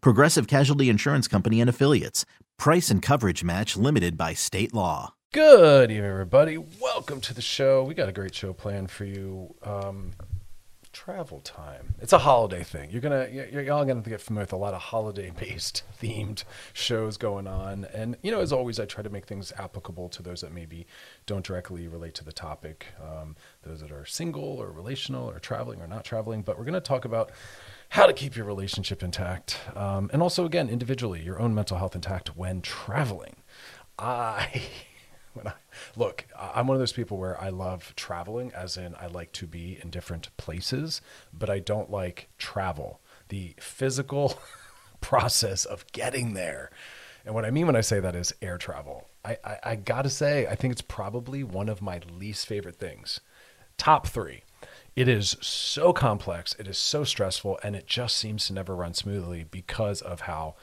Progressive Casualty Insurance Company and Affiliates. Price and coverage match limited by state law. Good evening, everybody. Welcome to the show. We got a great show planned for you. Um, travel time. It's a holiday thing. You're gonna, you're, all gonna get familiar with a lot of holiday-based themed shows going on. And you know, as always, I try to make things applicable to those that maybe don't directly relate to the topic. Um, those that are single or relational or traveling or not traveling. But we're gonna talk about how to keep your relationship intact, um, and also again individually your own mental health intact when traveling. I when I look, I'm one of those people where I love traveling, as in I like to be in different places, but I don't like travel. The physical process of getting there. And what I mean when I say that is air travel. I, I, I gotta say, I think it's probably one of my least favorite things. Top three. It is so complex, it is so stressful, and it just seems to never run smoothly because of how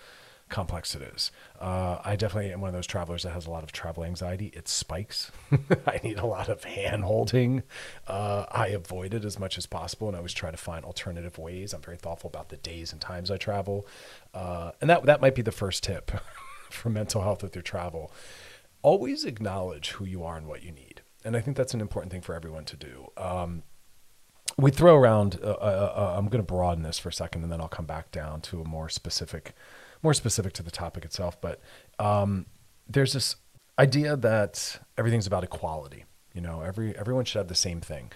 complex it is. Uh, I definitely am one of those travelers that has a lot of travel anxiety. It spikes. I need a lot of hand holding. Uh, I avoid it as much as possible, and I always try to find alternative ways. I'm very thoughtful about the days and times I travel, uh, and that that might be the first tip for mental health with your travel. Always acknowledge who you are and what you need, and I think that's an important thing for everyone to do. Um, we throw around. Uh, uh, uh, I'm going to broaden this for a second, and then I'll come back down to a more specific more specific to the topic itself, but um, there's this idea that everything's about equality. You know, every everyone should have the same thing.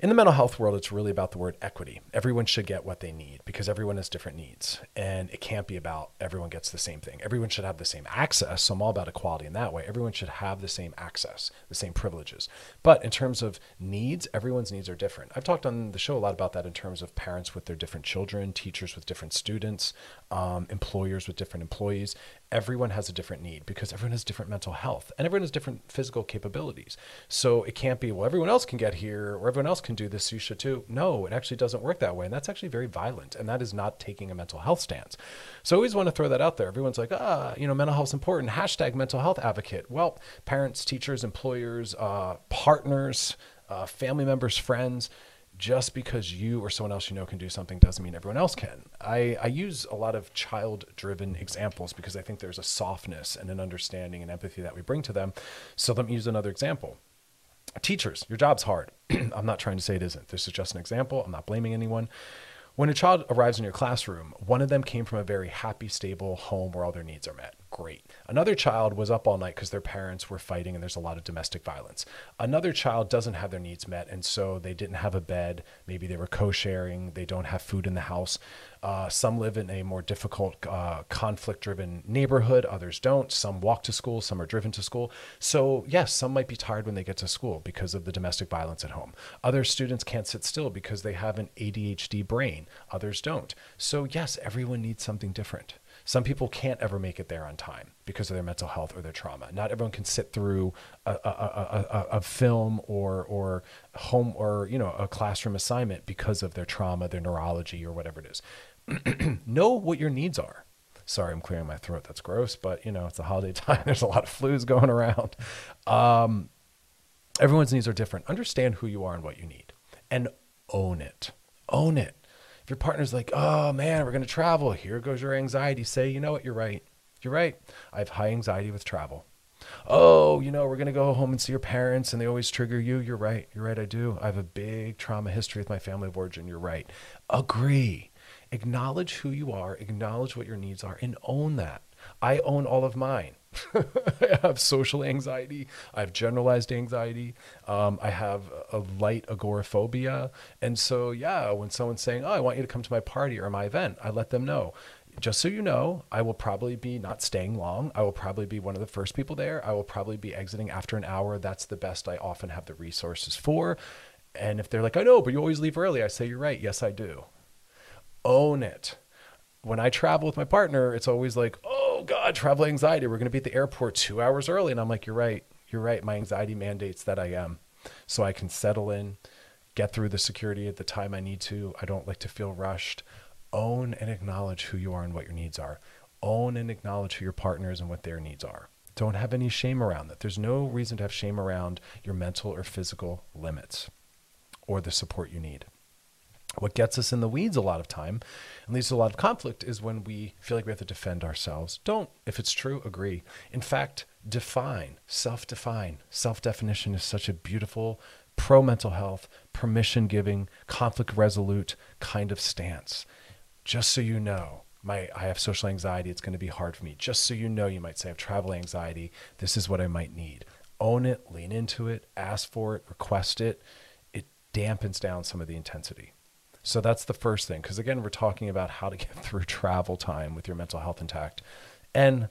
In the mental health world, it's really about the word equity. Everyone should get what they need because everyone has different needs. And it can't be about everyone gets the same thing. Everyone should have the same access. So I'm all about equality in that way. Everyone should have the same access, the same privileges. But in terms of needs, everyone's needs are different. I've talked on the show a lot about that in terms of parents with their different children, teachers with different students, um, employers with different employees everyone has a different need because everyone has different mental health and everyone has different physical capabilities. So it can't be, well, everyone else can get here or everyone else can do this, you should too. No, it actually doesn't work that way. And that's actually very violent. And that is not taking a mental health stance. So I always want to throw that out there. Everyone's like, ah, you know, mental health's important. Hashtag mental health advocate. Well, parents, teachers, employers, uh, partners, uh, family members, friends, just because you or someone else you know can do something doesn't mean everyone else can. I, I use a lot of child driven examples because I think there's a softness and an understanding and empathy that we bring to them. So let me use another example. Teachers, your job's hard. I'm not trying to say it isn't. This is just an example. I'm not blaming anyone. When a child arrives in your classroom, one of them came from a very happy, stable home where all their needs are met. Great. Another child was up all night because their parents were fighting and there's a lot of domestic violence. Another child doesn't have their needs met and so they didn't have a bed. Maybe they were co sharing. They don't have food in the house. Uh, some live in a more difficult, uh, conflict driven neighborhood. Others don't. Some walk to school. Some are driven to school. So, yes, some might be tired when they get to school because of the domestic violence at home. Other students can't sit still because they have an ADHD brain. Others don't. So, yes, everyone needs something different. Some people can't ever make it there on time because of their mental health or their trauma. Not everyone can sit through a, a, a, a, film or or home or you know a classroom assignment because of their trauma, their neurology, or whatever it is. know what your needs are. Sorry, I'm clearing my throat. That's gross, but you know it's the holiday time. There's a lot of flus going around. Um, everyone's needs are different. Understand who you are and what you need, and own it. Own it if your partner's like, oh man, we're going to travel, here goes your anxiety, say, you know what, you're right. You're right. I have high anxiety with travel. Oh, you know, we're going to go home and see your parents and they always trigger you. You're right. You're right. I do. I have a big trauma history with my family of origin. You're right. Agree. Acknowledge who you are, acknowledge what your needs are, and own that. I own all of mine. I have social anxiety. I have generalized anxiety. Um, I have a light agoraphobia. And so, yeah, when someone's saying, Oh, I want you to come to my party or my event, I let them know. Just so you know, I will probably be not staying long. I will probably be one of the first people there. I will probably be exiting after an hour. That's the best I often have the resources for. And if they're like, I know, but you always leave early, I say, You're right. Yes, I do. Own it. When I travel with my partner, it's always like, Oh Oh, God, travel anxiety. We're going to be at the airport two hours early. And I'm like, You're right. You're right. My anxiety mandates that I am. So I can settle in, get through the security at the time I need to. I don't like to feel rushed. Own and acknowledge who you are and what your needs are. Own and acknowledge who your partner is and what their needs are. Don't have any shame around that. There's no reason to have shame around your mental or physical limits or the support you need. What gets us in the weeds a lot of time and leads to a lot of conflict is when we feel like we have to defend ourselves. Don't, if it's true, agree. In fact, define, self define. Self definition is such a beautiful, pro mental health, permission giving, conflict resolute kind of stance. Just so you know, my I have social anxiety, it's going to be hard for me. Just so you know, you might say I have travel anxiety, this is what I might need. Own it, lean into it, ask for it, request it. It dampens down some of the intensity. So that's the first thing. Because again, we're talking about how to get through travel time with your mental health intact and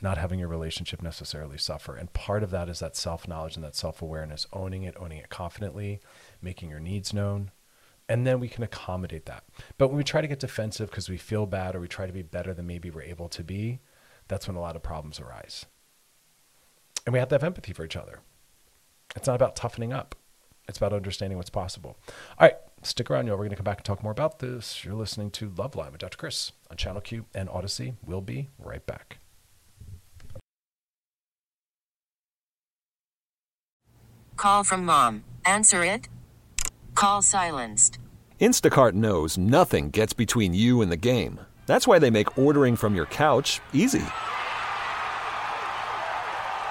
not having your relationship necessarily suffer. And part of that is that self knowledge and that self awareness, owning it, owning it confidently, making your needs known. And then we can accommodate that. But when we try to get defensive because we feel bad or we try to be better than maybe we're able to be, that's when a lot of problems arise. And we have to have empathy for each other. It's not about toughening up. It's about understanding what's possible. All right, stick around, y'all. We're going to come back and talk more about this. You're listening to Love Line with Dr. Chris on Channel Q and Audacy. We'll be right back. Call from mom. Answer it. Call silenced. Instacart knows nothing gets between you and the game. That's why they make ordering from your couch easy.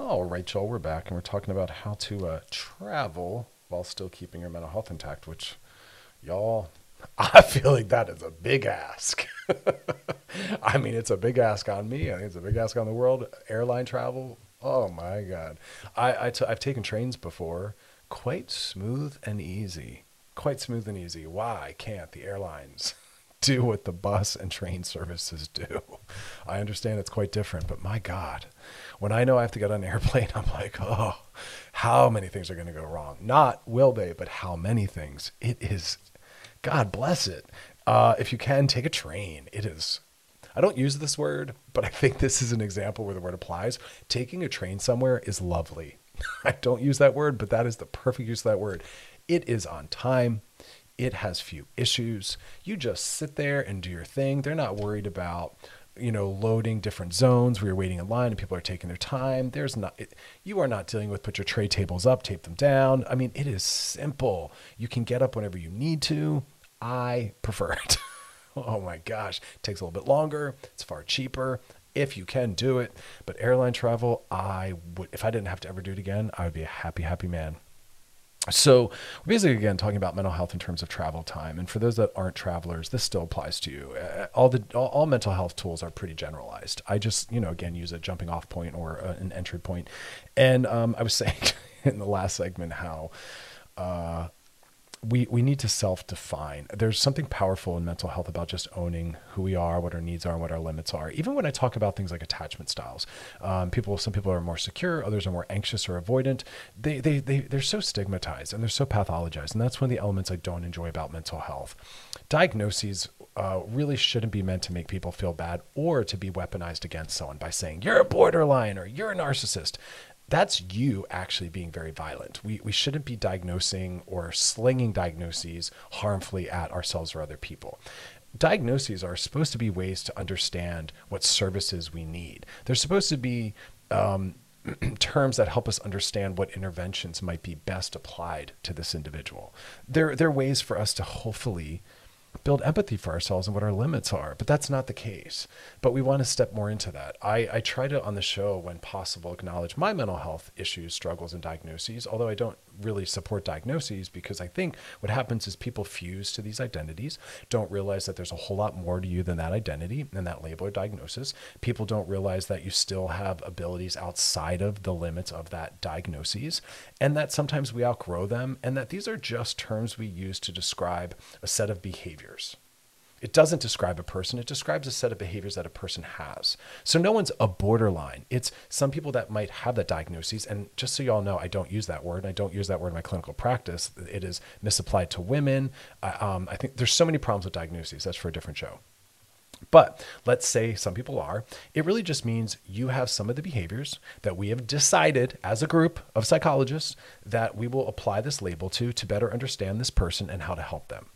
Right, y'all, we're back and we're talking about how to uh, travel while still keeping your mental health intact, which, y'all, I feel like that is a big ask. I mean, it's a big ask on me. I think it's a big ask on the world. Airline travel, oh my God. I, I t- I've taken trains before, quite smooth and easy. Quite smooth and easy. Why can't the airlines do what the bus and train services do? I understand it's quite different, but my God when I know I have to get on an airplane, I'm like, oh, how many things are going to go wrong? Not will they, but how many things. It is, God bless it. Uh, if you can, take a train. It is, I don't use this word, but I think this is an example where the word applies. Taking a train somewhere is lovely. I don't use that word, but that is the perfect use of that word. It is on time. It has few issues. You just sit there and do your thing. They're not worried about you know, loading different zones where you're waiting in line and people are taking their time. There's not, it, you are not dealing with put your tray tables up, tape them down. I mean, it is simple. You can get up whenever you need to. I prefer it. oh my gosh. It takes a little bit longer. It's far cheaper. if you can do it. But airline travel, I would, if I didn't have to ever do it again, I would be a happy, happy man. So we're basically again talking about mental health in terms of travel time, and for those that aren't travelers, this still applies to you. All the all, all mental health tools are pretty generalized. I just you know again use a jumping off point or an entry point, and um, I was saying in the last segment how. Uh, we we need to self-define. There's something powerful in mental health about just owning who we are, what our needs are, and what our limits are. Even when I talk about things like attachment styles, um, people some people are more secure, others are more anxious or avoidant. They they they they're so stigmatized and they're so pathologized, and that's one of the elements I don't enjoy about mental health. Diagnoses uh, really shouldn't be meant to make people feel bad or to be weaponized against someone by saying you're a borderline or you're a narcissist that's you actually being very violent. We, we shouldn't be diagnosing or slinging diagnoses harmfully at ourselves or other people. Diagnoses are supposed to be ways to understand what services we need. They're supposed to be um, terms that help us understand what interventions might be best applied to this individual. They're, they're ways for us to hopefully build empathy for ourselves and what our limits are. But that's not the case. But we want to step more into that. I, I try to, on the show, when possible, acknowledge my mental health issues, struggles, and diagnoses, although I don't really support diagnoses because I think what happens is people fuse to these identities, don't realize that there's a whole lot more to you than that identity and that label or diagnosis. People don't realize that you still have abilities outside of the limits of that diagnoses, and that sometimes we outgrow them, and that these are just terms we use to describe a set of behaviors. It doesn't describe a person, it describes a set of behaviors that a person has. So no one's a borderline. It's some people that might have that diagnosis. And just so y'all know, I don't use that word. I don't use that word in my clinical practice. It is misapplied to women. I, um, I think there's so many problems with diagnoses. That's for a different show. But let's say some people are. It really just means you have some of the behaviors that we have decided as a group of psychologists that we will apply this label to to better understand this person and how to help them.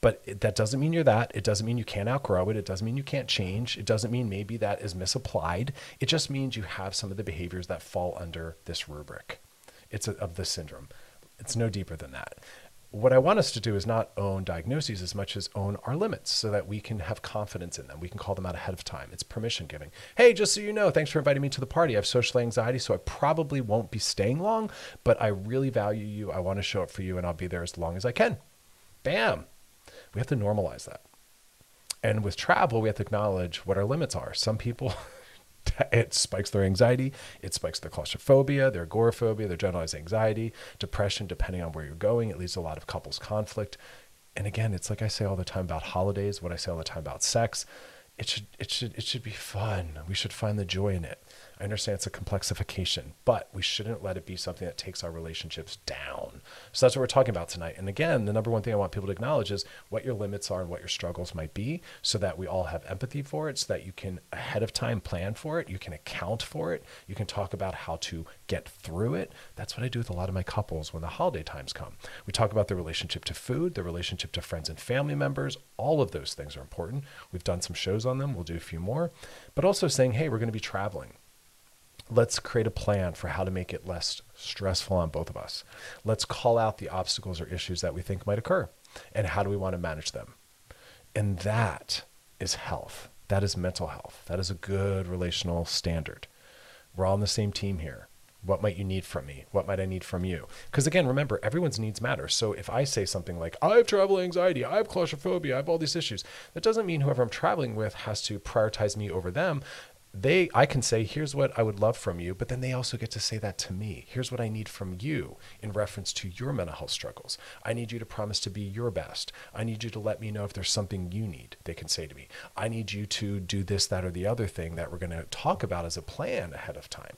But it, that doesn't mean you're that. It doesn't mean you can't outgrow it. It doesn't mean you can't change. It doesn't mean maybe that is misapplied. It just means you have some of the behaviors that fall under this rubric. It's a, of the syndrome. It's no deeper than that what I want us to do is not own diagnoses as much as own our limits so that we can have confidence in them. We can call them out ahead of time. It's permission giving. Hey, just so you know, thanks for inviting me to the party. I have social anxiety, so I probably won't be staying long, but I really value you. I want to show up for you, and I'll be there as long as I can. Bam. We have to normalize that. And with travel, we have to acknowledge what our limits are. Some people, it spikes their anxiety, it spikes their claustrophobia, their agoraphobia, their generalized anxiety, depression, depending on where you're going. It leads to a lot of couples conflict. And again, it's like I say all the time about holidays, what I say all the time about sex. It should, it should, it should be fun. We should find the joy in it. I understand it's a complexification, but we shouldn't let it be something that takes our relationships down. So that's what we're talking about tonight. And again, the number one thing I want people to acknowledge is what your limits are and what your struggles might be so that we all have empathy for it, so that you can ahead of time plan for it, you can account for it, you can talk about how to get through it. That's what I do with a lot of my couples when the holiday times come. We talk about their relationship to food, their relationship to friends and family members. All of those things are important. We've done some shows on them, we'll do a few more, but also saying, hey, we're going to be traveling let's create a plan for how to make it less stressful on both of us. Let's call out the obstacles or issues that we think might occur and how do we want to manage them. And that is health. That is mental health. That is a good relational standard. We're all on the same team here. What might you need from me? What might I need from you? Because again, remember, everyone's needs matter. So if I say something like, I have travel anxiety, I have claustrophobia, I have all these issues, that doesn't mean whoever I'm traveling with has to prioritize me over them they i can say here's what i would love from you but then they also get to say that to me. Here's what i need from you in reference to your mental health struggles. I need you to promise to be your best. I need you to let me know if there's something you need they can say to me. I need you to do this that or the other thing that we're going to talk about as a plan ahead of time.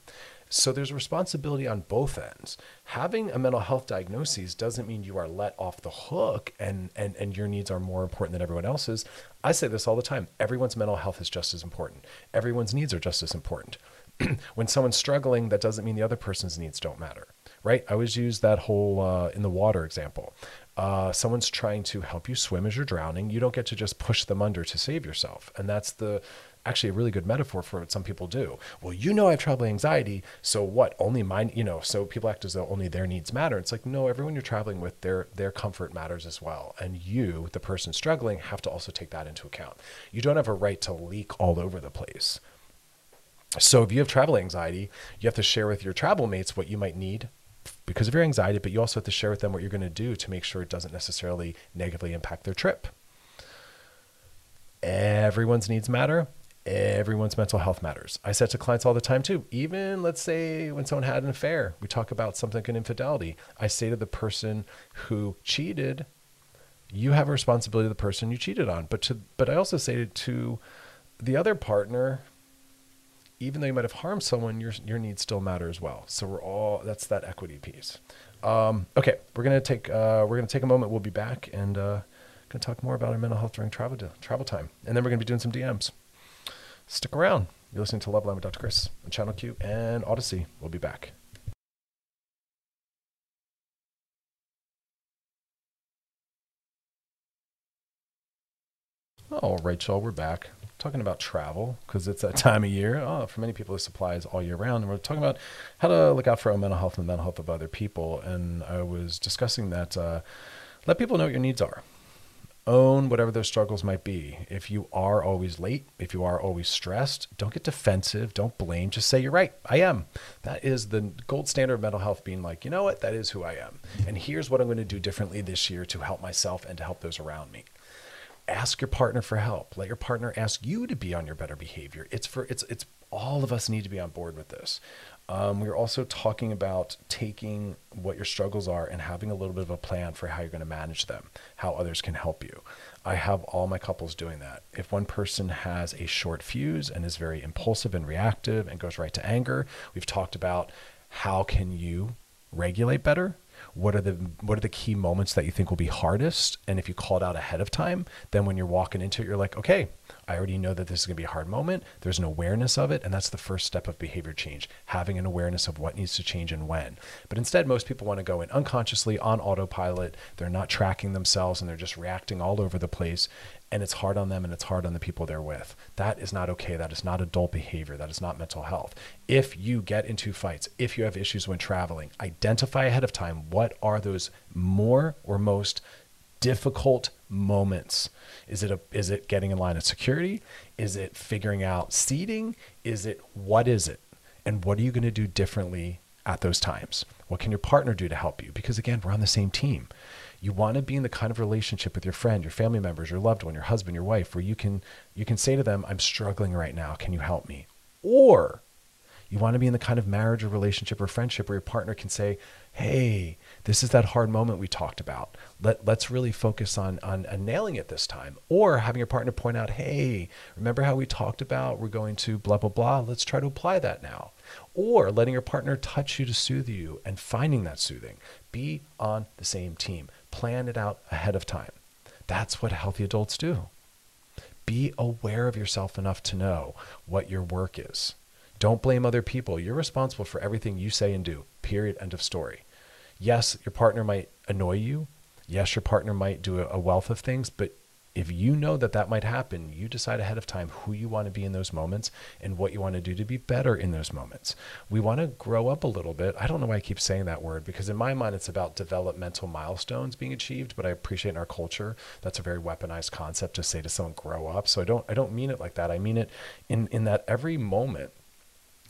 So there's responsibility on both ends. Having a mental health diagnosis doesn't mean you are let off the hook and, and, and your needs are more important than everyone else's. I say this all the time everyone's mental health is just as important, everyone's needs are just as important. when someone's struggling, that doesn't mean the other person's needs don't matter, right? I always use that whole uh, in the water example. Uh, someone's trying to help you swim as you're drowning. You don't get to just push them under to save yourself. And that's the actually a really good metaphor for what some people do. Well, you know I have travel anxiety, so what? Only mine, you know, so people act as though only their needs matter. It's like, no, everyone you're traveling with, their their comfort matters as well. And you, the person struggling, have to also take that into account. You don't have a right to leak all over the place. So if you have travel anxiety, you have to share with your travel mates what you might need because of your anxiety, but you also have to share with them what you're going to do to make sure it doesn't necessarily negatively impact their trip. Everyone's needs matter. Everyone's mental health matters. I said to clients all the time too, even let's say when someone had an affair, we talk about something like an infidelity. I say to the person who cheated, you have a responsibility to the person you cheated on. But to but I also say to the other partner, even though you might have harmed someone, your your needs still matter as well. So we're all that's that equity piece. Um, okay, we're gonna take uh, we're gonna take a moment. We'll be back and uh, gonna talk more about our mental health during travel travel time, and then we're gonna be doing some DMs. Stick around. You're listening to Love Line with Dr. Chris on Channel Q and Audacy. We'll be back. Right, y'all, we're back talking about travel because it's that time of year. Oh, for many people, this applies all year round. And we're talking about how to look out for our mental health and the mental health of other people. And I was discussing that uh, let people know what your needs are. Own whatever those struggles might be. If you are always late, if you are always stressed, don't get defensive. Don't blame. Just say, You're right. I am. That is the gold standard of mental health being like, You know what? That is who I am. And here's what I'm going to do differently this year to help myself and to help those around me ask your partner for help let your partner ask you to be on your better behavior it's for it's it's all of us need to be on board with this um, we are also talking about taking what your struggles are and having a little bit of a plan for how you're going to manage them how others can help you. I have all my couples doing that. If one person has a short fuse and is very impulsive and reactive and goes right to anger we've talked about how can you regulate better what are the what are the key moments that you think will be hardest? And if you call it out ahead of time then when you're walking into it you're like okay i already know that this is going to be a hard moment. There's an awareness of it and that's the first step of behavior change having an awareness of what needs to change and when. But instead most people want to go in unconsciously on autopilot. They're not tracking themselves and they're just reacting all over the place and it's hard on them and it's hard on the people they're with. That is not okay. That is not adult behavior. That is not mental health. If you get into fights, if you have issues when traveling, identify ahead of time what are those more or most difficult moments. Is it a is it getting in line of security? Is it figuring out seating? Is it what is it? And what are you going to do differently at those times? What can your partner do to help you? Because again, we're on the same team. You want to be in the kind of relationship with your friend, your family members, your loved one, your husband, your wife, where you can you can say to them, "I'm struggling right now. Can you help me?" Or you want to be in the kind of marriage or relationship or friendship where your partner can say, "Hey, this is that hard moment we talked about. Let let's really focus on on, on nailing it this time." Or having your partner point out, "Hey, remember how we talked about we're going to blah blah blah. Let's try to apply that now." Or letting your partner touch you to soothe you and finding that soothing. Be on the same team plan it out ahead of time. That's what healthy adults do. Be aware of yourself enough to know what your work is. Don't blame other people. You're responsible for everything you say and do. Period. End of story. Yes, your partner might annoy you. Yes, your partner might do a wealth of things, but if you know that that might happen, you decide ahead of time who you want to be in those moments and what you want to do to be better in those moments. We want to grow up a little bit. I don't know why I keep saying that word because in my mind it's about developmental milestones being achieved, but I appreciate in our culture that's a very weaponized concept to say to someone grow up. So I don't I don't mean it like that. I mean it in in that every moment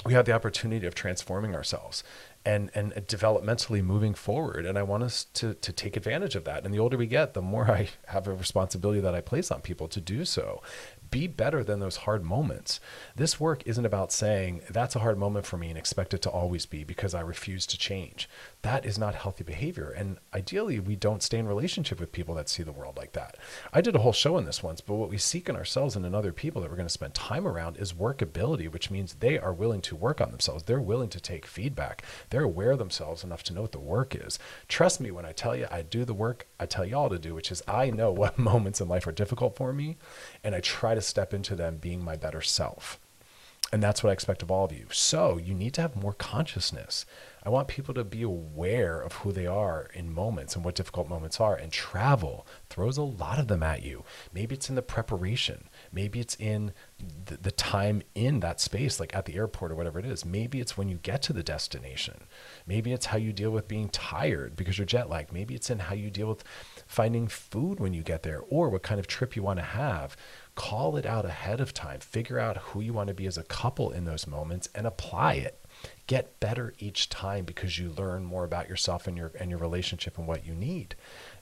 we have the opportunity of transforming ourselves and and developmentally moving forward. And i want us to to take advantage of that. And the older we get the more i have a responsibility that i place on people to do so be better than those hard moments. This work isn't about saying that's a hard moment for me and expect it to always be because I refuse to change. That is not healthy behavior. And ideally, we don't stay in relationship with people that see the world like that. I did a whole show on this once, but what we seek in ourselves and in other people that we're going to spend time around is workability, which means they are willing to work on themselves. They're willing to take feedback. They're aware of themselves enough to know what the work is. Trust me when I tell you I do the work I tell y'all to do, which is I know what moments in life are difficult for me and I try to step into them being my better self. And that's what I expect of all of you. So you need to have more consciousness. I want people to be aware of who they are in moments and what difficult moments are. And travel throws a lot of them at you. Maybe it's in the preparation. Maybe it's in the, the time in that space, like at the airport or whatever it is. Maybe it's when you get to the destination. Maybe it's how you deal with being tired because you're jet lagged. Maybe it's in how you deal with finding food when you get there or what kind of trip you want to have call it out ahead of time. Figure out who you want to be as a couple in those moments and apply it. Get better each time because you learn more about yourself and your and your relationship and what you need.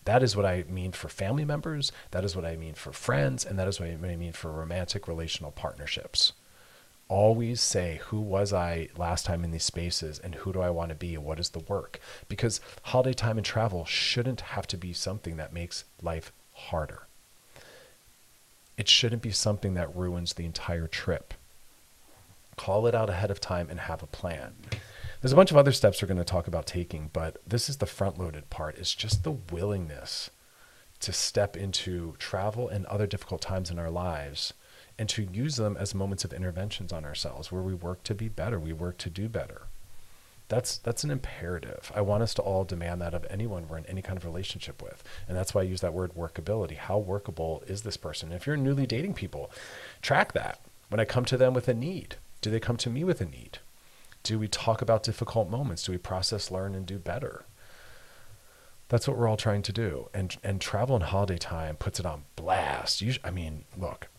That is what I mean for family members, that is what I mean for friends, and that is what I mean for romantic relational partnerships always say who was i last time in these spaces and who do i want to be and what is the work? Because holiday time and travel shouldn't have to be something that makes life harder. It shouldn't be something that ruins the entire trip. Call it out ahead of time and have a plan. There's a bunch of other steps we're going to talk about taking but this is the front loaded part it's just the willingness to step into travel and other difficult times in our lives and to use them as moments of interventions on ourselves where we work to be better, we work to do better. That's that's an imperative. I want us to all demand that of anyone we're in any kind of relationship with. And that's why I use that word workability. How workable is this person? If you're newly dating people, track that. When I come to them with a need, do they come to me with a need? Do we talk about difficult moments? Do we process, learn, and do better? That's what we're all trying to do. And and travel and holiday time puts it on blast. You, I mean, look,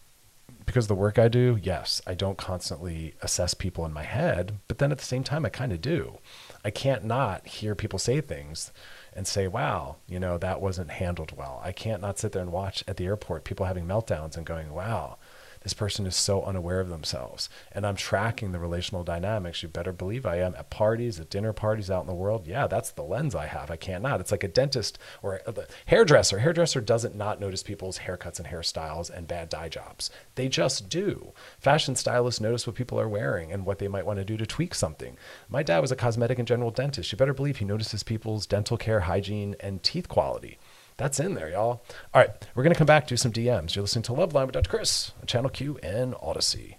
because the work I do, yes, I don't constantly assess people in my head, but then at the same time, I kind of do. I can't not hear people say things and say, wow, you know, that wasn't handled well. I can't not sit there and watch at the airport people having meltdowns and going, wow, this person is so unaware of themselves. And I'm tracking the relational dynamics. You better believe I am at parties, at dinner parties out in the world. Yeah, that's the lens I have. I can't not. It's like a dentist or a hairdresser. Hairdresser doesn't not notice people's haircuts and hairstyles and bad dye jobs. They just do. Fashion stylists notice what people are wearing and what they might want to do to tweak something. My dad was a cosmetic and general dentist. You better believe he notices people's dental care, hygiene, and teeth quality. That's in there, y'all. All right, we're going to come back to some DMs. You're listening to Love Line with Dr. Chris on Channel Q and Audacy.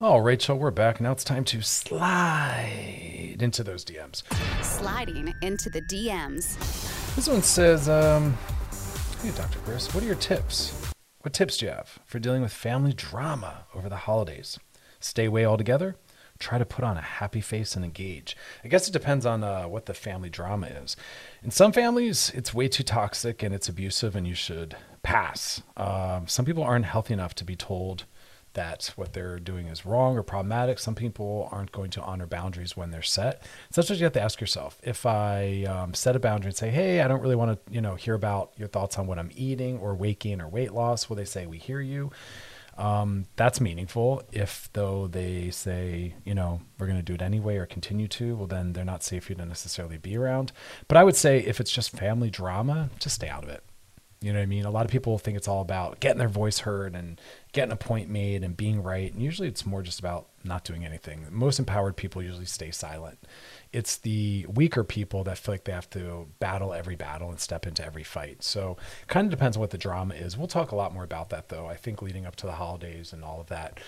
All right, so we're back. Now it's time to slide into those DMs. Sliding into the DMs. This one says, um, Hey, Dr. Chris, what are your tips? What tips do you have for dealing with family drama over the holidays? Stay away altogether? Try to put on a happy face and engage. I guess it depends on uh, what the family drama is. In some families, it's way too toxic and it's abusive, and you should pass. Um, some people aren't healthy enough to be told that what they're doing is wrong or problematic. Some people aren't going to honor boundaries when they're set. So that's what you have to ask yourself. If I um, set a boundary and say, "Hey, I don't really want to, you know, hear about your thoughts on what I'm eating or weight gain or weight loss," will they say, "We hear you"? Um, that's meaningful. If though they say, you know, we're going to do it anyway or continue to, well, then they're not safe for you to necessarily be around. But I would say if it's just family drama, just stay out of it. You know what I mean? A lot of people think it's all about getting their voice heard and getting a point made and being right. And usually it's more just about not doing anything. Most empowered people usually stay silent it's the weaker people that feel like they have to battle every battle and step into every fight. So kind of depends on what the drama is. We'll talk a lot more about that though. I think leading up to the holidays and all of that.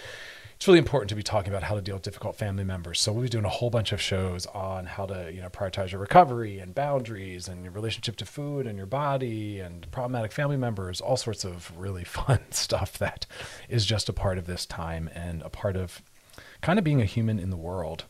It's really important to be talking about how to deal with difficult family members. So we'll be doing a whole bunch of shows on how to, you know, prioritize your recovery and boundaries and your relationship to food and your body and problematic family members, all sorts of really fun stuff that is just a part of this time and a part of kind of being a human in the world.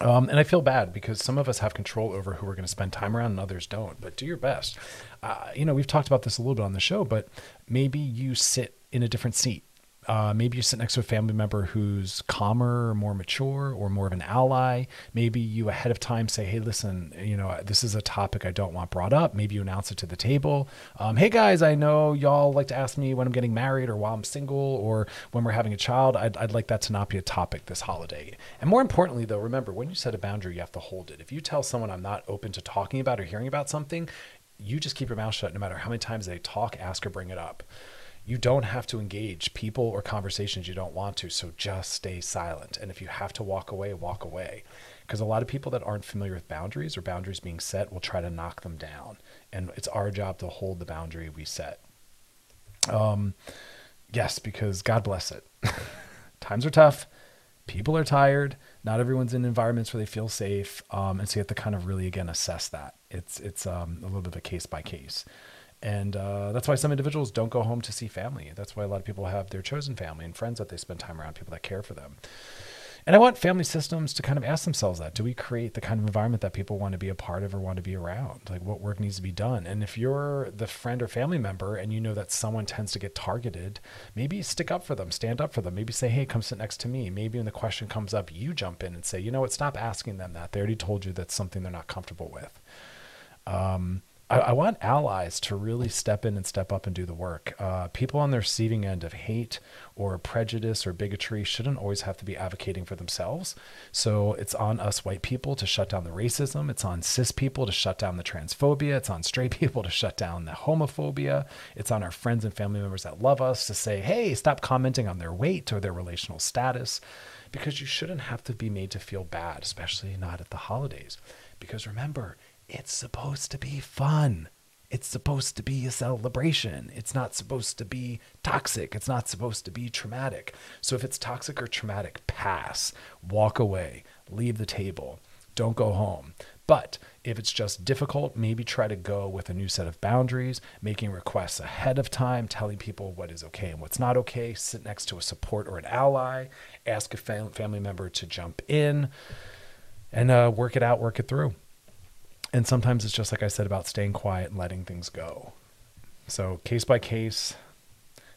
Um, and I feel bad because some of us have control over who we're going to spend time around and others don't. But do your best. Uh, you know, we've talked about this a little bit on the show, but maybe you sit in a different seat uh, maybe you sit next to a family member who's calmer or more mature or more of an ally. Maybe you ahead of time say, hey, listen, you know, this is a topic I don't want brought up. Maybe you announce it to the table. Um, hey, guys, I know y'all like to ask me when I'm getting married or while I'm single or when we're having a child. I'd, I'd like that to not be a topic this holiday. And more importantly, though, remember, when you set a boundary, you have to hold it. If you tell someone I'm not open to talking about or hearing about something, you just keep your mouth shut no matter how many times they talk, ask, or bring it up you don't have to engage people or conversations you don't want to. So just stay silent. And if you have to walk away, walk away. Because a lot of people that aren't familiar with boundaries or boundaries being set will try to knock them down. And it's our job to hold the boundary we set. Um, yes, because God bless it. Times are tough. People are tired. Not everyone's in environments where they feel safe. Um, and so you have to kind of really, again, assess that. It's, it's um, a little bit of a case by case. And uh, that's why some individuals don't go home to see family. That's why a lot of people have their chosen family and friends that they spend time around, people that care for them. And I want family systems to kind of ask themselves that. Do we create the kind of environment that people want to be a part of or want to be around? Like what work needs to be done? And if you're the friend or family member and you know that someone tends to get targeted, maybe stick up for them, stand up for them. Maybe say, hey, come sit next to me. Maybe when the question comes up, you jump in and say, you know what, stop asking them that. They already told you that's something they're not comfortable with. Um, I, I, want allies to really step in and step up and do the work. Uh, people on the receiving end of hate or prejudice or bigotry shouldn't always have to be advocating for themselves. So it's on us white people to shut down the racism. It's on cis people to shut down the transphobia. It's on straight people to shut down the homophobia. It's on our friends and family members that love us to say, hey, stop commenting on their weight or their relational status because you shouldn't have to be made to feel bad, especially not at the holidays. Because remember, it's supposed to be fun. It's supposed to be a celebration. It's not supposed to be toxic. It's not supposed to be traumatic. So if it's toxic or traumatic, pass, walk away, leave the table, don't go home. But if it's just difficult, maybe try to go with a new set of boundaries, making requests ahead of time, telling people what is okay and what's not okay, sit next to a support or an ally, ask a fam- family member to jump in, and uh, work it out, work it through and sometimes it's just like I said about staying quiet and letting things go. So case by case,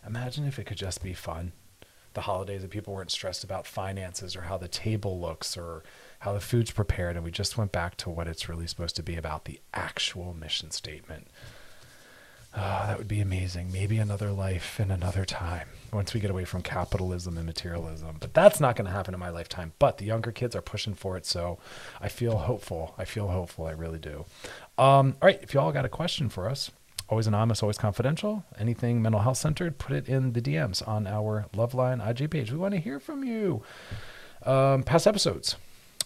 imagine if it could just be fun. The holidays that people weren't stressed about finances or how the table looks or how the food's prepared, and we just went back to what it's really supposed to be about the actual mission statement. Oh, that would be amazing. Maybe another life in another time once we get away from capitalism and materialism. But that's not going to happen in my lifetime. But the younger kids are pushing for it. So I feel hopeful. I feel hopeful. I really do. Um, all right. If y'all got a question for us, always anonymous, always confidential, anything mental health centered, put it in the DMs on our Loveline IG page. We want to hear from you. Um, past episodes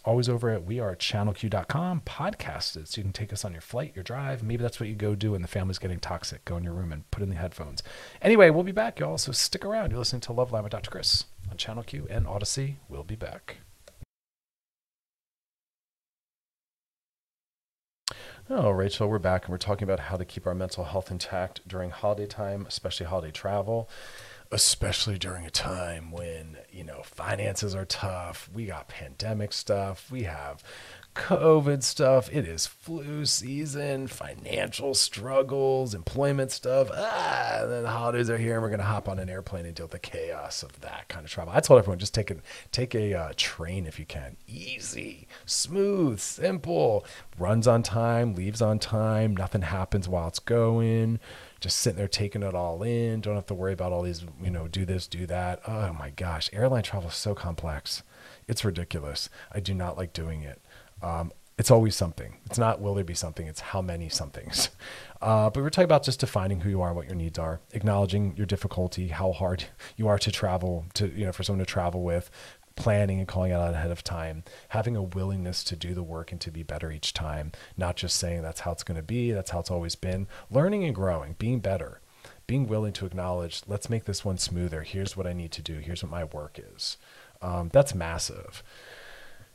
always over at wearechannelq.com podcasted so you can take us on your flight your drive. Maybe that's what you go do when the family's getting toxic. Go in your room and put in the headphones. Anyway we'll be back y'all so stick around. You're listening to love line with dr chris on channel q and Audacy. We'll be back. Oh, Rachel, we're back and we're talking about how to keep our mental health intact during holiday time, especially holiday travel especially during a time when you know finances are tough we got pandemic stuff we have covid stuff it is flu season financial struggles employment stuff ah and then the holidays are here and we're going to hop on an airplane and deal with the chaos of that kind of travel. I told everyone just take a take a uh, train if you can. Easy smooth simple runs on time leaves on time nothing happens while it's going just sitting there taking it all in. Don't have to worry about all these, you know, do this, do that. Oh my gosh, airline travel is so complex. It's ridiculous. I do not like doing it. Um, it's always something. It's not will there be something, it's how many somethings. Uh, but we're talking about just defining who you are, what your needs are, acknowledging your difficulty, how hard you are to travel, to, you know, for someone to travel with, planning and calling out ahead of time, having a willingness to do the work and to be better each time, not just saying that's how it's going to be, that's how it's always been, learning and growing, being better, being willing to acknowledge, let's make this one smoother. Here's what I need to do. Here's what my work is. Um, that's massive.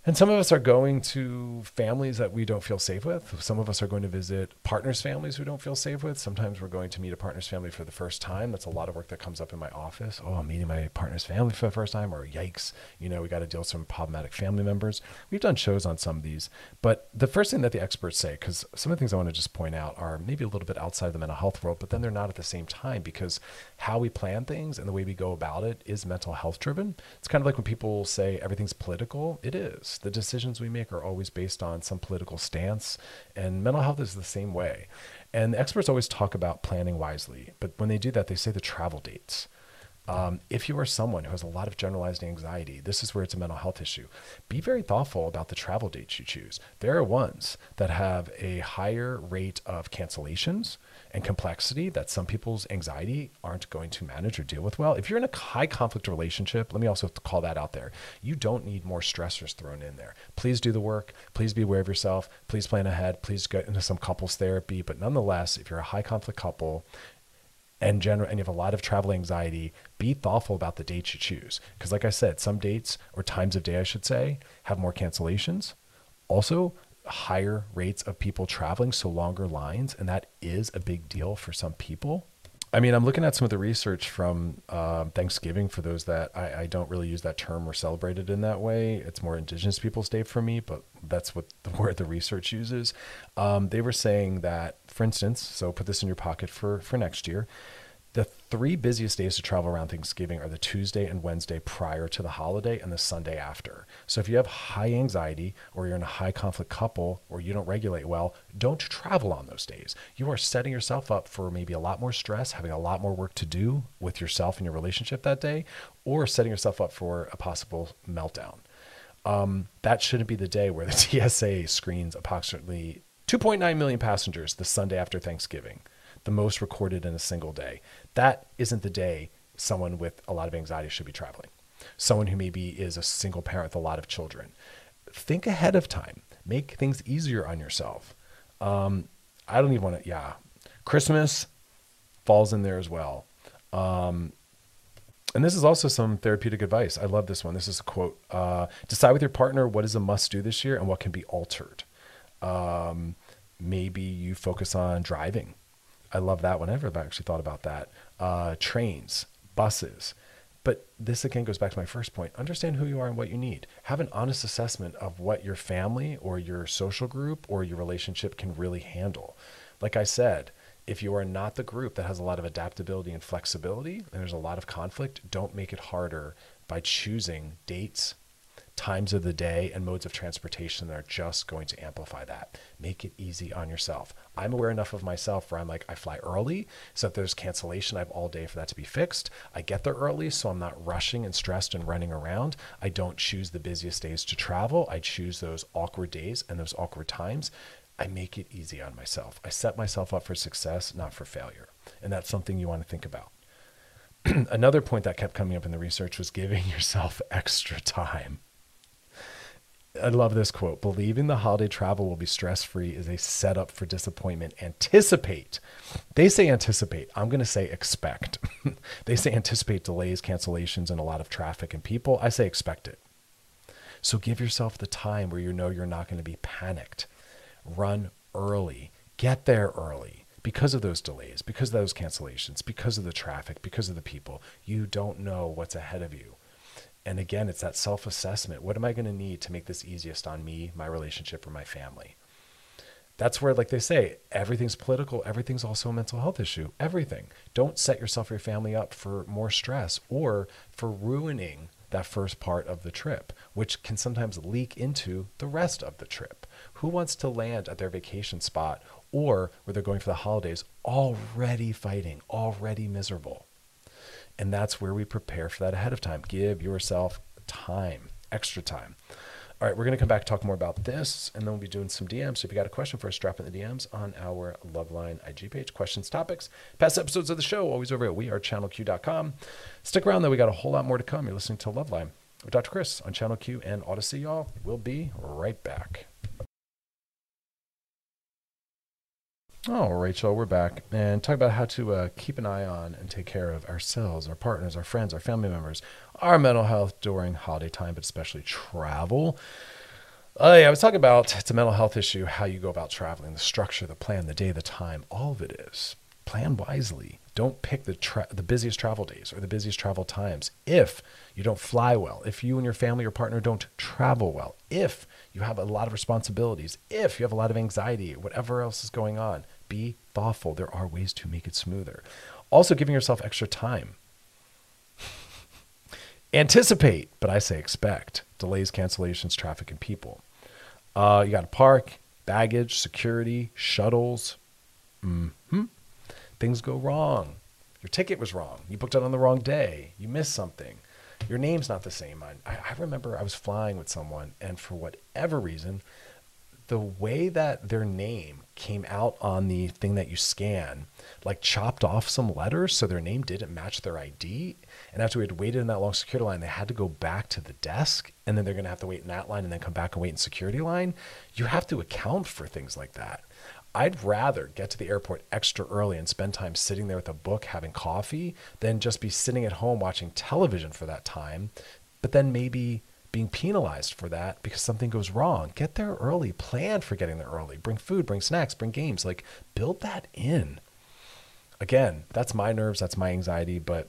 And some of us are going to families that we don't feel safe with. Some of us are going to visit partners' families we don't feel safe with. Sometimes we're going to meet a partner's family for the first time. That's a lot of work that comes up in my office. Oh, I'm meeting my partner's family for the first time, or yikes, you know, we got to deal with some problematic family members. We've done shows on some of these. But the first thing that the experts say, because some of the things I want to just point out are maybe a little bit outside of the mental health world, but then they're not at the same time because how we plan things and the way we go about it is mental health driven. It's kind of like when people say everything's political, it is the decisions we make are always based on some political stance, and mental health is the same way. And experts always talk about planning wisely, but when they do that, they say the travel dates. Um, if you are someone who has a lot of generalized anxiety, this is where it's a mental health issue. Be very thoughtful about the travel dates you choose. There are ones that have a higher rate of cancellations and complexity that some people's anxiety aren't going to manage or deal with well. If you're in a high conflict relationship, let me also call that out there. You don't need more stressors thrown in there. Please do the work. Please be aware of yourself. Please plan ahead. Please get into some couples therapy. But nonetheless, if you're a high conflict couple, and general and you have a lot of travel anxiety, be thoughtful about the dates you choose. Because like I said, some dates or times of day I should say have more cancellations. Also, higher rates of people traveling, so longer lines, and that is a big deal for some people. I mean, I'm looking at some of the research from um Thanksgiving for those that I, I don't really use that term or celebrate it in that way. It's more Indigenous Peoples Day for me, but that's what the word the research uses. Um, they were saying that, for instance, so put this in your pocket for for next year. The three busiest days to travel around Thanksgiving are the Tuesday and Wednesday prior to the holiday and the Sunday after. So if you have high anxiety or you're in a high conflict couple or you don't regulate well, don't travel on those days. You are setting yourself up for maybe a lot more stress, having a lot more work to do with yourself and your relationship that day, or setting yourself up for a possible meltdown. Um, that shouldn't be the day where the TSA screens approximately 2.9 million passengers the Sunday after Thanksgiving, the most recorded in a single day. That isn't the day someone with a lot of anxiety should be traveling. Someone who maybe is a single parent with a lot of children. Think ahead of time. Make things easier on yourself. Um, I don't even want to, yeah. Christmas falls in there as well. Um, and this is also some therapeutic advice. I love this one. This is a quote uh, Decide with your partner what is a must do this year and what can be altered. Um, maybe you focus on driving. I love that one. I've never actually thought about that. Uh, trains, buses. But this again goes back to my first point. Understand who you are and what you need. Have an honest assessment of what your family or your social group or your relationship can really handle. Like I said, if you are not the group that has a lot of adaptability and flexibility, and there's a lot of conflict, don't make it harder by choosing dates, times of the day, and modes of transportation that are just going to amplify that. Make it easy on yourself. I'm aware enough of myself where I'm like, I fly early, so if there's cancellation, I have all day for that to be fixed. I get there early, so I'm not rushing and stressed and running around. I don't choose the busiest days to travel. I choose those awkward days and those awkward times. I make it easy on myself. I set myself up for success, not for failure. And that's something you want to think about. Another point that kept coming up in the research was giving yourself extra time. I love this quote believing the holiday travel will be stress free is a setup for disappointment. Anticipate. They say anticipate. I'm going to say expect. they say anticipate delays, cancellations, and a lot of traffic and people. I say expect it. So give yourself the time where you know you're not going to be panicked. Run early, get there early because of those delays, because of those cancellations, because of the traffic, because of the people. You don't know what's ahead of you. And again, it's that self assessment. What am I going to need to make this easiest on me, my relationship, or my family? That's where, like they say, everything's political, everything's also a mental health issue. Everything. Don't set yourself or your family up for more stress or for ruining that first part of the trip, which can sometimes leak into the rest of the trip. Who wants to land at their vacation spot or where they're going for the holidays already fighting, already miserable? And that's where we prepare for that ahead of time. Give yourself time, extra time. All right, we're going to come back and talk more about this, and then we'll be doing some DMs. So if you got a question for us, drop in the DMs on our Loveline IG page. Questions, topics, past episodes of the show, always over at wearechannelq.com. Stick around, though. We got a whole lot more to come. You're listening to Loveline with Dr. Chris on Channel Q and Audacy, y'all. We'll be right back. Oh, Rachel, we're back and talk about how to uh, keep an eye on and take care of ourselves, our partners, our friends, our family members, our mental health during holiday time, but especially travel. Uh, yeah, I was talking about it's a mental health issue, how you go about traveling, the structure, the plan, the day, the time. All of it is plan wisely. Don't pick the tra- the busiest travel days or the busiest travel times. If you don't fly well, if you and your family or partner don't travel well, if you have a lot of responsibilities, if you have a lot of anxiety, whatever else is going on, be thoughtful. There are ways to make it smoother. Also, giving yourself extra time. Anticipate, but I say expect delays, cancellations, traffic, and people. Uh, you got to park, baggage, security, shuttles. hmm Things go wrong. Your ticket was wrong. You booked it on the wrong day. You missed something. Your name's not the same. I, I remember I was flying with someone, and for whatever reason, the way that their name came out on the thing that you scan, like chopped off some letters so their name didn't match their ID. And after we had waited in that long security line, they had to go back to the desk and then they're going to have to wait in that line and then come back and wait in security line. You have to account for things like that. I'd rather get to the airport extra early and spend time sitting there with a book having coffee than just be sitting at home watching television for that time, but then maybe being penalized for that because something goes wrong. Get there early, plan for getting there early, bring food, bring snacks, bring games, like build that in. Again, that's my nerves, that's my anxiety, but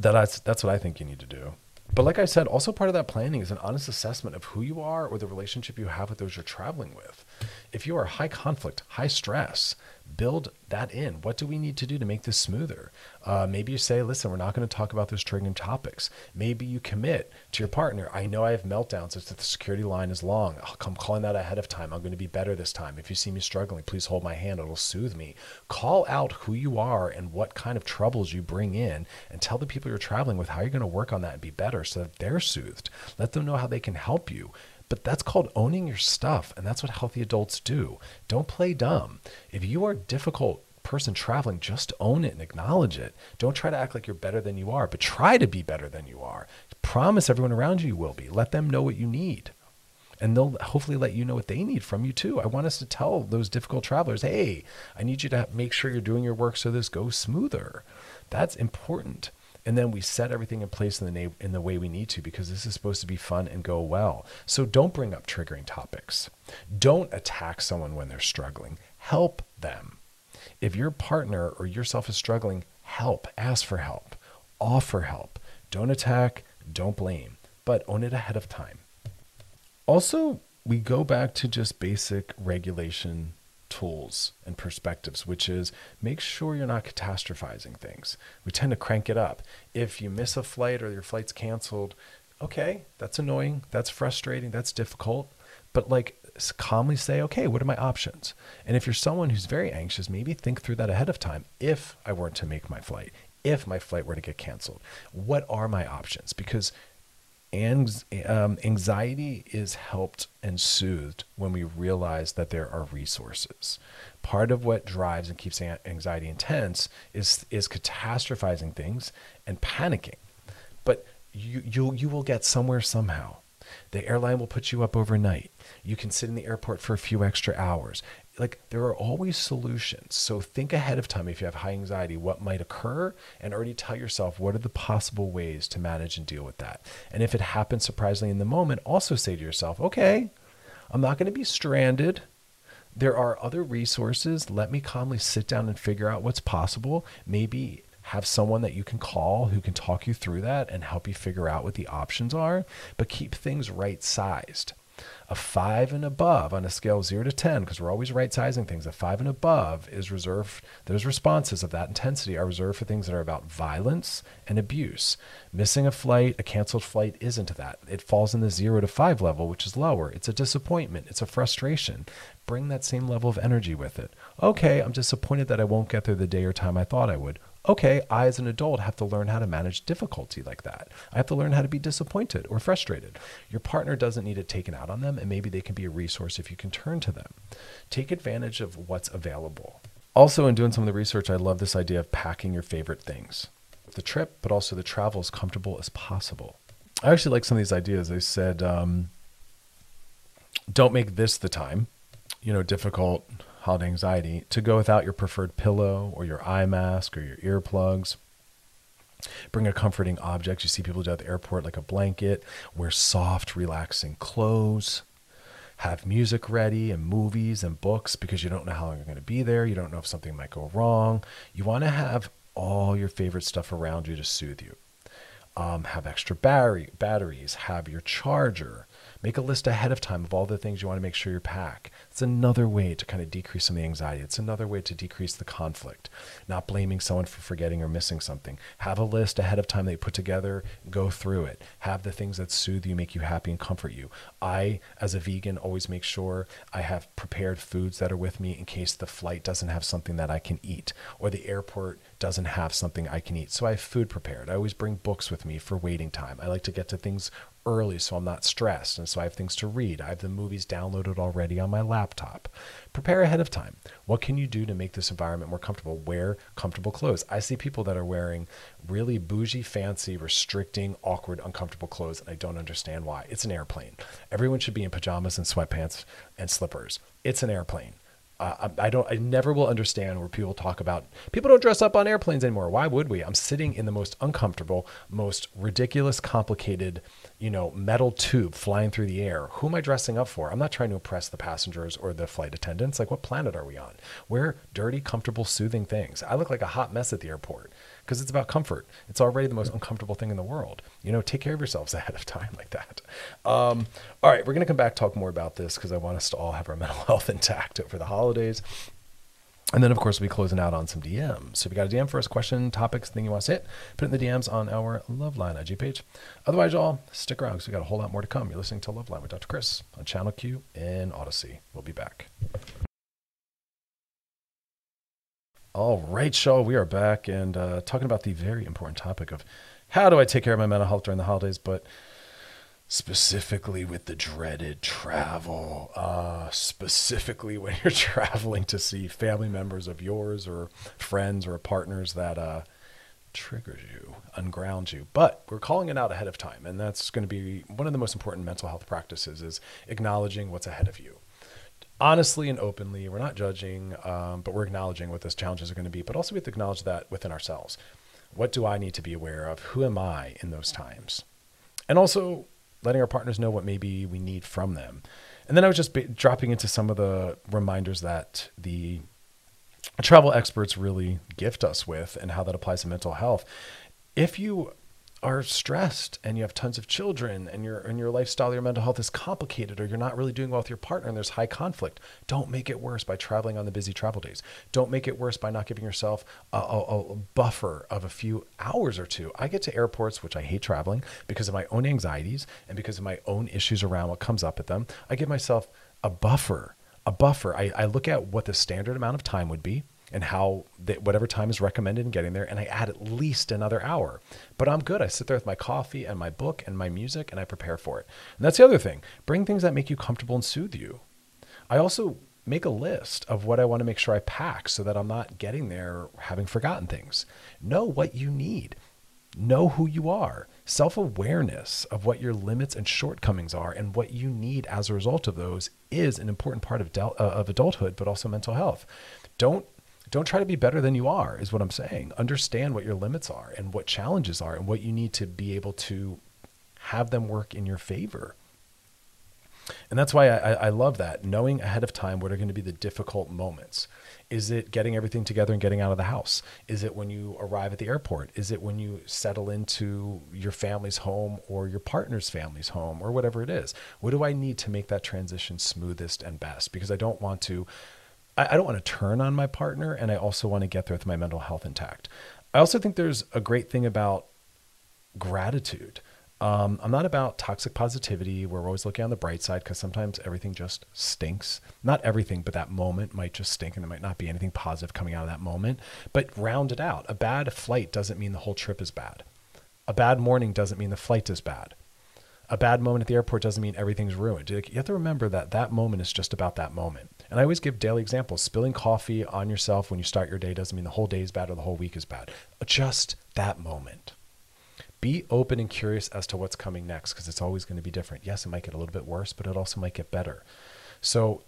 that's that's what I think you need to do. But like I said, also part of that planning is an honest assessment of who you are or the relationship you have with those you're traveling with. If you are high conflict, high stress, build that in. What do we need to do to make this smoother? Uh, maybe you say, listen, we're not going to talk about those triggering topics. Maybe you commit to your partner. I know I have meltdowns if the security line is long. I'm calling that ahead of time. I'm going to be better this time. If you see me struggling, please hold my hand. It'll soothe me. Call out who you are and what kind of troubles you bring in and tell the people you're traveling with how you're going to work on that and be better so that they're soothed. Let them know how they can help you. But that's called owning your stuff. And that's what healthy adults do. Don't play dumb. If you are a difficult person traveling, just own it and acknowledge it. Don't try to act like you're better than you are, but try to be better than you are. Promise everyone around you you will be. Let them know what you need. And they'll hopefully let you know what they need from you too. I want us to tell those difficult travelers, hey, I need you to make sure you're doing your work so this goes smoother. That's important and then we set everything in place in the na- in the way we need to because this is supposed to be fun and go well. So don't bring up triggering topics. Don't attack someone when they're struggling. Help them. If your partner or yourself is struggling, help. Ask for help. Offer help. Don't attack. Don't blame. But own it ahead of time. Also, we go back to just basic regulation tools and perspectives, which is make sure you're not catastrophizing things. We tend to crank it up. If you miss a flight or your flight's canceled, okay, that's annoying, that's frustrating, that's difficult. But like calmly say, okay, what are my options? And if you're someone who's very anxious, maybe think through that ahead of time. If I weren't to make my flight, if my flight were to get canceled, what are my options? Because and um, anxiety is helped and soothed when we realize that there are resources. Part of what drives and keeps anxiety intense is is catastrophizing things and panicking. But you you you will get somewhere somehow. The airline will put you up overnight. You can sit in the airport for a few extra hours like there are always solutions. So think ahead of time if you have high anxiety, what might occur, and already tell yourself what are the possible ways to manage and deal with that. And if it happens surprisingly in the moment, also say to yourself, okay, I'm not going to be stranded. There are other resources. Let me calmly sit down and figure out what's possible. Maybe have someone that you can call who can talk you through that and help you figure out what the options are, but keep things right sized. A five and above on a scale of zero to 10, because we're always right sizing things, a five and above is reserved, those responses of that intensity are reserved for things that are about violence and abuse. Missing a flight, a canceled flight isn't that. It falls in the zero to five level, which is lower. It's a disappointment, it's a frustration. Bring that same level of energy with it. Okay, I'm disappointed that I won't get there the day or time I thought I would okay, I as an adult have to learn how to manage difficulty like that. I have to learn how to be disappointed or frustrated. Your partner doesn't need it taken out on them, and maybe they can be a resource if you can turn to them. Take advantage of what's available. Also, in doing some of the research, I love this idea of packing your favorite things. The trip, but also the travel as comfortable as possible. I actually like some of these ideas. They said, um, don't make this the time, you know, difficult holiday anxiety, to go without your preferred pillow or your eye mask or your earplugs. Bring a comforting object. You see people do at the airport, like a blanket. Wear soft, relaxing clothes. Have music ready and movies and books because you don't know how long you're going to be there. You don't know if something might go wrong. You want to have all your favorite stuff around you to soothe you. Um, have extra battery, batteries. Have your charger. Make a list ahead of time of all the things you want to make sure you pack. It's another way to kind of decrease some of the anxiety. It's another way to decrease the conflict. Not blaming someone for forgetting or missing something. Have a list ahead of time that you put together, go through it. Have the things that soothe you, make you happy, and comfort you. I, as a vegan, always make sure I have prepared foods that are with me in case the flight doesn't have something that I can eat or the airport doesn't have something I can eat. So I have food prepared. I always bring books with me for waiting time. I like to get to things early so I'm not stressed. And so I have things to read. I have the movies downloaded already on my laptop. Prepare ahead of time. What can you do to make this environment more comfortable? Wear comfortable clothes. I see people that are wearing really bougie, fancy, restricting, awkward, uncomfortable clothes, and I don't understand why. It's an airplane. Everyone should be in pajamas and sweatpants and slippers. It's an airplane Uh, I, don't. I never will understand where people talk about people don't dress up on airplanes anymore. Why would we? I'm sitting in the most uncomfortable, most ridiculous, complicated, you know, metal tube flying through the air. Who am I dressing up for? I'm not trying to impress the passengers or the flight attendants. Like, what planet are we on? Wear dirty, comfortable, soothing things. I look like a hot mess at the airport because it's about comfort. It's already the most uncomfortable thing in the world. You know, take care of yourselves ahead of time like that. Um, all right, we're going to come back talk more about this because I want us to all have our mental health intact over the holidays. And then, of course, we'll be closing out on some DMs. So if you got a DM for us, question, topics, thing you want to hit, put it in the DMs on our Loveline IG page. Otherwise, y'all, stick around because we got a whole lot more to come. You're listening to Loveline with Dr. Chris on Channel Q in Audacy. We'll be back. All right, Shaw, we are back and uh, talking about the very important topic of how do I take care of my mental health during the holidays, but specifically with the dreaded travel, uh, specifically when you're traveling to see family members of yours or friends or partners that uh, triggers you, ungrounds you. But we're calling it out ahead of time, and that's going to be one of the most important mental health practices is acknowledging what's ahead of you honestly and openly. We're not judging, um, but we're acknowledging what those challenges are going to be. But also, we have to acknowledge that within ourselves. What do I need to be aware of? Who am I in those times? And also, letting our partners know what maybe we need from them. And then I was just b- dropping into some of the reminders that the travel experts really gift us with and how that applies to mental health. If you are stressed and you have tons of children and your and your lifestyle your mental health is complicated or you're not really doing well with your partner and there's high conflict don't make it worse by traveling on the busy travel days. Don't make it worse by not giving yourself a, a, a buffer of a few hours or two. I get to airports which i hate traveling because of my own anxieties and because of my own issues around what comes up at them. I give myself a buffer a buffer. I, I look at what the standard amount of time would be and how that whatever time is recommended in getting there and i add at least another hour. But i'm good. I sit there with my coffee and my book and my music and i prepare for it. And that's the other thing. Bring things that make you comfortable and soothe you. I also make a list of what i want to make sure i pack so that i'm not getting there having forgotten things. Know what you need. Know who you are. Self-awareness of what your limits and shortcomings are and what you need as a result of those is an important part of, del- uh, of adulthood but also mental health. Don't don't try to be better than you are is what i'm saying. Understand what your limits are and what challenges are and what you need to be able to have them work in your favor. And that's why I, I love that knowing ahead of time what are going to be the difficult moments. Is it getting everything together and getting out of the house? Is it when you arrive at the airport? Is it when you settle into your family's home or your partner's family's home or whatever it is? What do i need to make that transition smoothest and best? Because i don't want to I, I don't want to turn on my partner, and I also want to get there with my mental health intact. I also think there's a great thing about gratitude. Um, I'm not about toxic positivity we're always looking on the bright side because sometimes everything just stinks. Not everything, but that moment might just stink and there might not be anything positive coming out of that moment. But round it out. A bad flight doesn't mean the whole trip is bad. A bad morning doesn't mean the flight is bad. A bad moment at the airport doesn't mean everything's ruined. You have to remember that that moment is just about that moment. And I always give daily examples. Spilling coffee on yourself when you start your day doesn't mean the whole day is bad or the whole week is bad. Just that moment. Be open and curious as to what's coming next because it's always going to be different. Yes, it might get a little bit worse, but it also might get better. So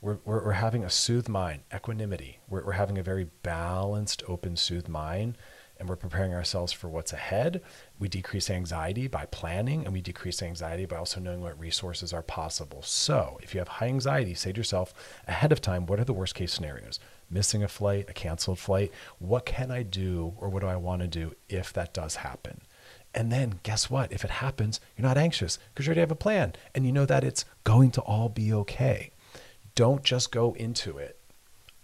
we're, we're, we're having a soothed mind, equanimity. We're, we're having a very balanced, open, soothed mind and we're preparing ourselves for what's ahead. We decrease anxiety by planning, and we decrease anxiety by also knowing what resources are possible. So, if you have high anxiety, say to yourself ahead of time, what are the worst case scenarios? Missing a flight, a canceled flight. What can I do, or what do I want to do if that does happen? And then guess what? If it happens, you're not anxious because you already have a plan and you know that it's going to all be okay. Don't just go into it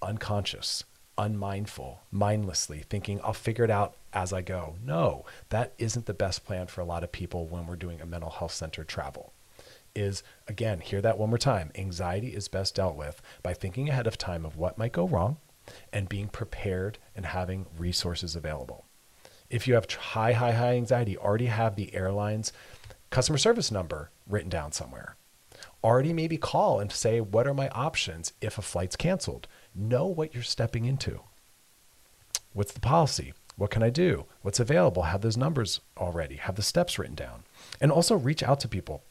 unconscious unmindful, mindlessly, thinking I'll figure it out as I go. No, that isn't the best plan for a lot of people when we're doing a mental health center travel. Is again, hear that one more time. Anxiety is best dealt with by thinking ahead of time of what might go wrong and being prepared and having resources available. If you have high, high, high anxiety, already have the airline's customer service number written down somewhere. Already maybe call and say, What are my options if a flight's canceled? Know what you're stepping into. What's the policy? What can I do? What's available? Have those numbers already, have the steps written down. And also reach out to people.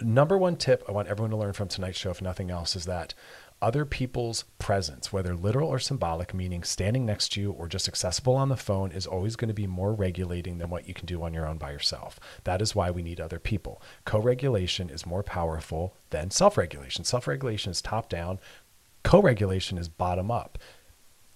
Number one tip I want everyone to learn from tonight's show, if nothing else, is that other people's presence, whether literal or symbolic, meaning standing next to you or just accessible on the phone, is always going to be more regulating than what you can do on your own by yourself. That is why we need other people. Co regulation is more powerful than self regulation. Self regulation is top down, co regulation is bottom up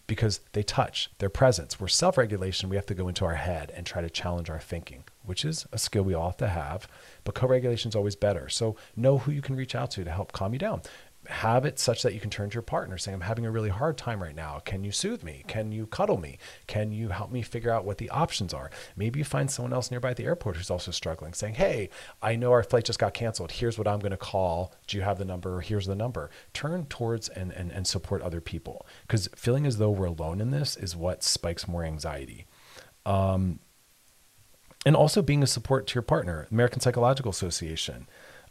because they touch their presence. Where self regulation, we have to go into our head and try to challenge our thinking, which is a skill we all have to have. But co regulation is always better. So know who you can reach out to to help calm you down. Have it such that you can turn to your partner saying, I'm having a really hard time right now. Can you soothe me? Can you cuddle me? Can you help me figure out what the options are? Maybe you find someone else nearby at the airport who's also struggling, saying, Hey, I know our flight just got canceled. Here's what I'm going to call. Do you have the number? Here's the number. Turn towards and, and, and support other people because feeling as though we're alone in this is what spikes more anxiety. Um, and also being a support to your partner. American Psychological Association.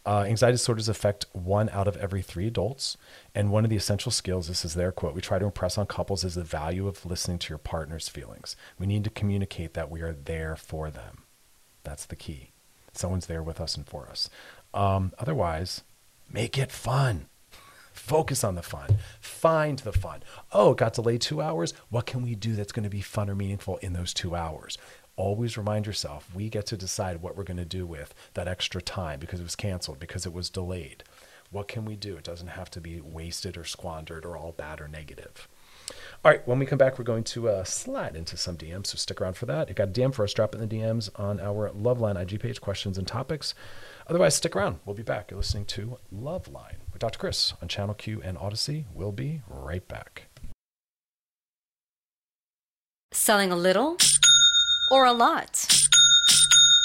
Uh, anxiety disorders affect one out of every three adults. And one of the essential skills, this is their quote, we try to impress on couples is the value of listening to your partner's feelings. We need to communicate that we are there for them. That's the key. Someone's there with us and for us. Um, otherwise, make it fun. Focus on the fun. Find the fun. Oh, it got delayed two hours. What can we do that's going to be fun or meaningful in those two hours? Always remind yourself we get to decide what we're going to do with that extra time because it was canceled, because it was delayed. What can we do? It doesn't have to be wasted or squandered or all bad or negative. All right, when we come back, we're going to uh, slide into some DMs, so stick around for that. If You got a DM for us, drop in the DMs on our Loveline IG page, questions and topics. Otherwise, stick around. We'll be back. You're listening to Loveline with Dr. Chris on Channel Q and Audacy. We'll be right back. Selling a little or a lot?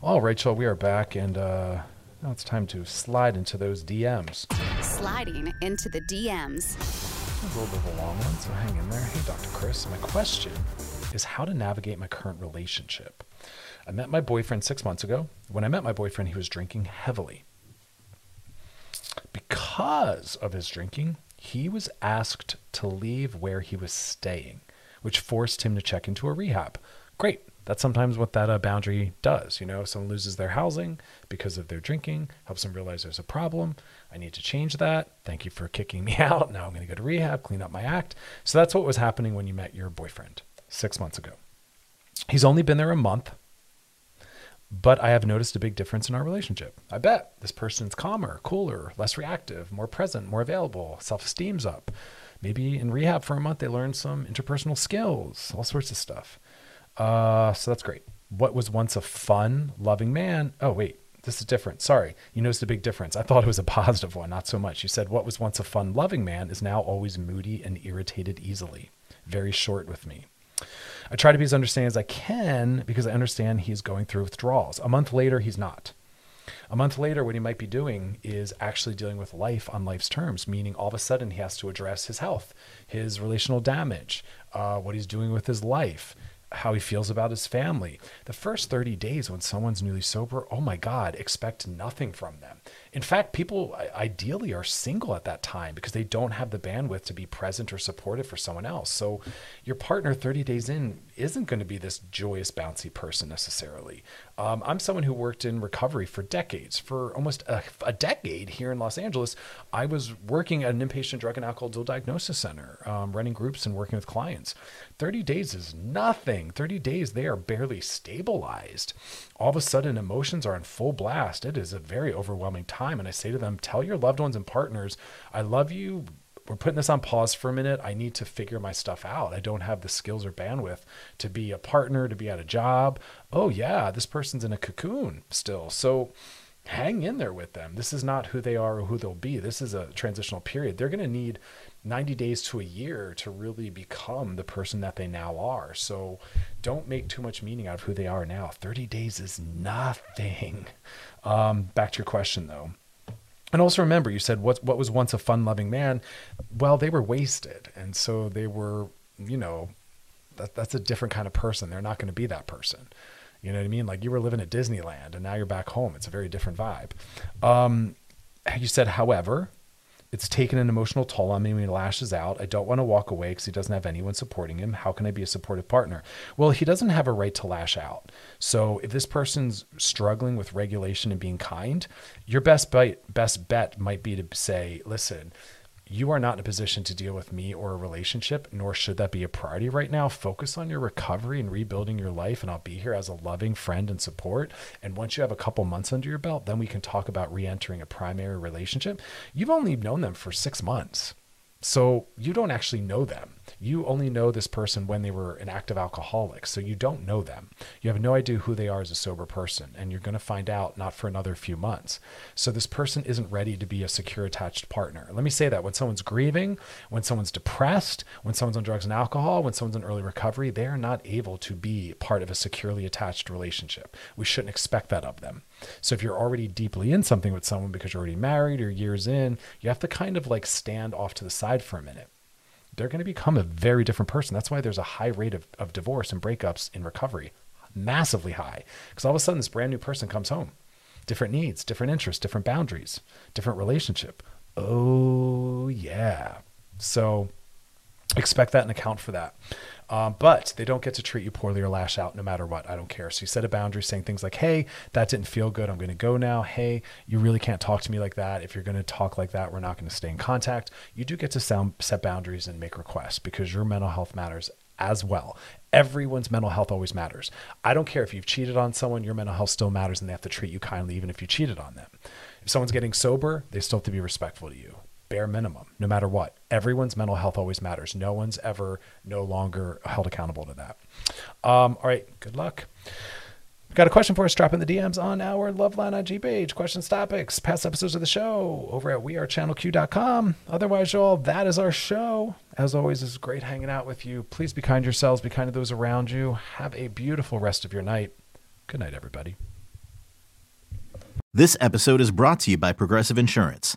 All right, y'all, we are back, and uh, now it's time to slide into those DMs. Sliding into the DMs. A little bit of a long one, so hang in there. Hey, Dr. Chris, my question is how to navigate my current relationship. I met my boyfriend six months ago. When I met my boyfriend, he was drinking heavily. Because of his drinking, he was asked to leave where he was staying, which forced him to check into a rehab. Great. That's sometimes what that uh, boundary does. You know, someone loses their housing because of their drinking, helps them realize there's a problem. I need to change that. Thank you for kicking me out. Now I'm going to go to rehab, clean up my act. So that's what was happening when you met your boyfriend six months ago. He's only been there a month, but I have noticed a big difference in our relationship. I bet this person's calmer, cooler, less reactive, more present, more available, self esteem's up. Maybe in rehab for a month, they learned some interpersonal skills, all sorts of stuff. Uh, so that's great. What was once a fun, loving man? Oh, wait, this is different. Sorry. You noticed a big difference. I thought it was a positive one, not so much. You said, What was once a fun, loving man is now always moody and irritated easily. Very short with me. I try to be as understanding as I can because I understand he's going through withdrawals. A month later, he's not. A month later, what he might be doing is actually dealing with life on life's terms, meaning all of a sudden he has to address his health, his relational damage, uh, what he's doing with his life, how he feels about his family. The first 30 days when someone's newly sober, oh my God, expect nothing from them. In fact, people ideally are single at that time because they don't have the bandwidth to be present or supportive for someone else. So your partner 30 days in isn't going to be this joyous, bouncy person necessarily. Um, I'm someone who worked in recovery for decades. For almost a, a, decade here in Los Angeles, I was working at an inpatient drug and alcohol dual diagnosis center, um, running groups and working with clients. 30 days is nothing. 30 days, they are barely stabilized. All of a sudden, emotions are in full blast. It is a very overwhelming time. And I say to them, tell your loved ones and partners, I love you we're putting this on pause for a minute. I need to figure my stuff out. I don't have the skills or bandwidth to be a partner, to be at a job. Oh, yeah, this person's in a cocoon still. So hang in there with them. This is not who they are or who they'll be. This is a transitional period. They're going to need 90 days to a year to really become the person that they now are. So don't make too much meaning out of who they are now. 30 days is nothing. Um, back to your question though. And also remember, you said what what was once a fun-loving man. Well, they were wasted, and so they were, you know, that, that's a different kind of person. They're not going to be that person. You know what I mean? Like you were living at Disneyland, and now you're back home. It's a very different vibe. Um, you said, however, it's taken an emotional toll on me when he lashes out. I don't want to walk away because he doesn't have anyone supporting him. How can I be a supportive partner? Well, he doesn't have a right to lash out. So if this person's struggling with regulation and being kind, your best bet, best bet might be to say, listen, you are not in a position to deal with me or a relationship, nor should that be a priority right now. Focus on your recovery and rebuilding your life, and I'll be here as a loving friend and support. And once you have a couple months under your belt, then we can talk about re entering a primary relationship. You've only known them for six months. So you don't actually know them. You only know this person when they were an active alcoholic. So you don't know them. You have no idea who they are as a sober person. And you're going to find out not for another few months. So this person isn't ready to be a secure attached partner. Let me say that when someone's grieving, when someone's depressed, when someone's on drugs and alcohol, when someone's in early recovery, they are not able to be part of a securely attached relationship. We shouldn't expect that of them. So if you're already deeply in something with someone because you're already married or years in, you have to kind of like stand off to the side for a minute. They're going to become a very different person. That's why there's a high rate of, of divorce and breakups in recovery, massively high. Because all of a sudden, this brand new person comes home. Different needs, different interests, different boundaries, different relationship. Oh, yeah. So expect that and account for that. Um, but they don't get to treat you poorly or lash out no matter what. I don't care. So you set a boundary saying things like, hey, that didn't feel good. I'm going to go now. Hey, you really can't talk to me like that. If you're going to talk like that, we're not going to stay in contact. You do get to sound, set boundaries and make requests because your mental health matters as well. Everyone's mental health always matters. I don't care if you've cheated on someone, your mental health still matters and they have to treat you kindly even if you cheated on them. If someone's getting sober, they still have to be respectful to you bare minimum, no matter what. Everyone's mental health always matters. No one's ever no longer held accountable to that. Um, all right, good luck. Got a question for us. Drop in the DMs on our Loveline IG page. Questions, topics, past episodes of the show over at wearechannelq.com. Otherwise, y'all, that is our show. As always, it's great hanging out with you. Please be kind to yourselves, be kind to those around you. Have a beautiful rest of your night. Good night, everybody. This episode is brought to you by Progressive Insurance.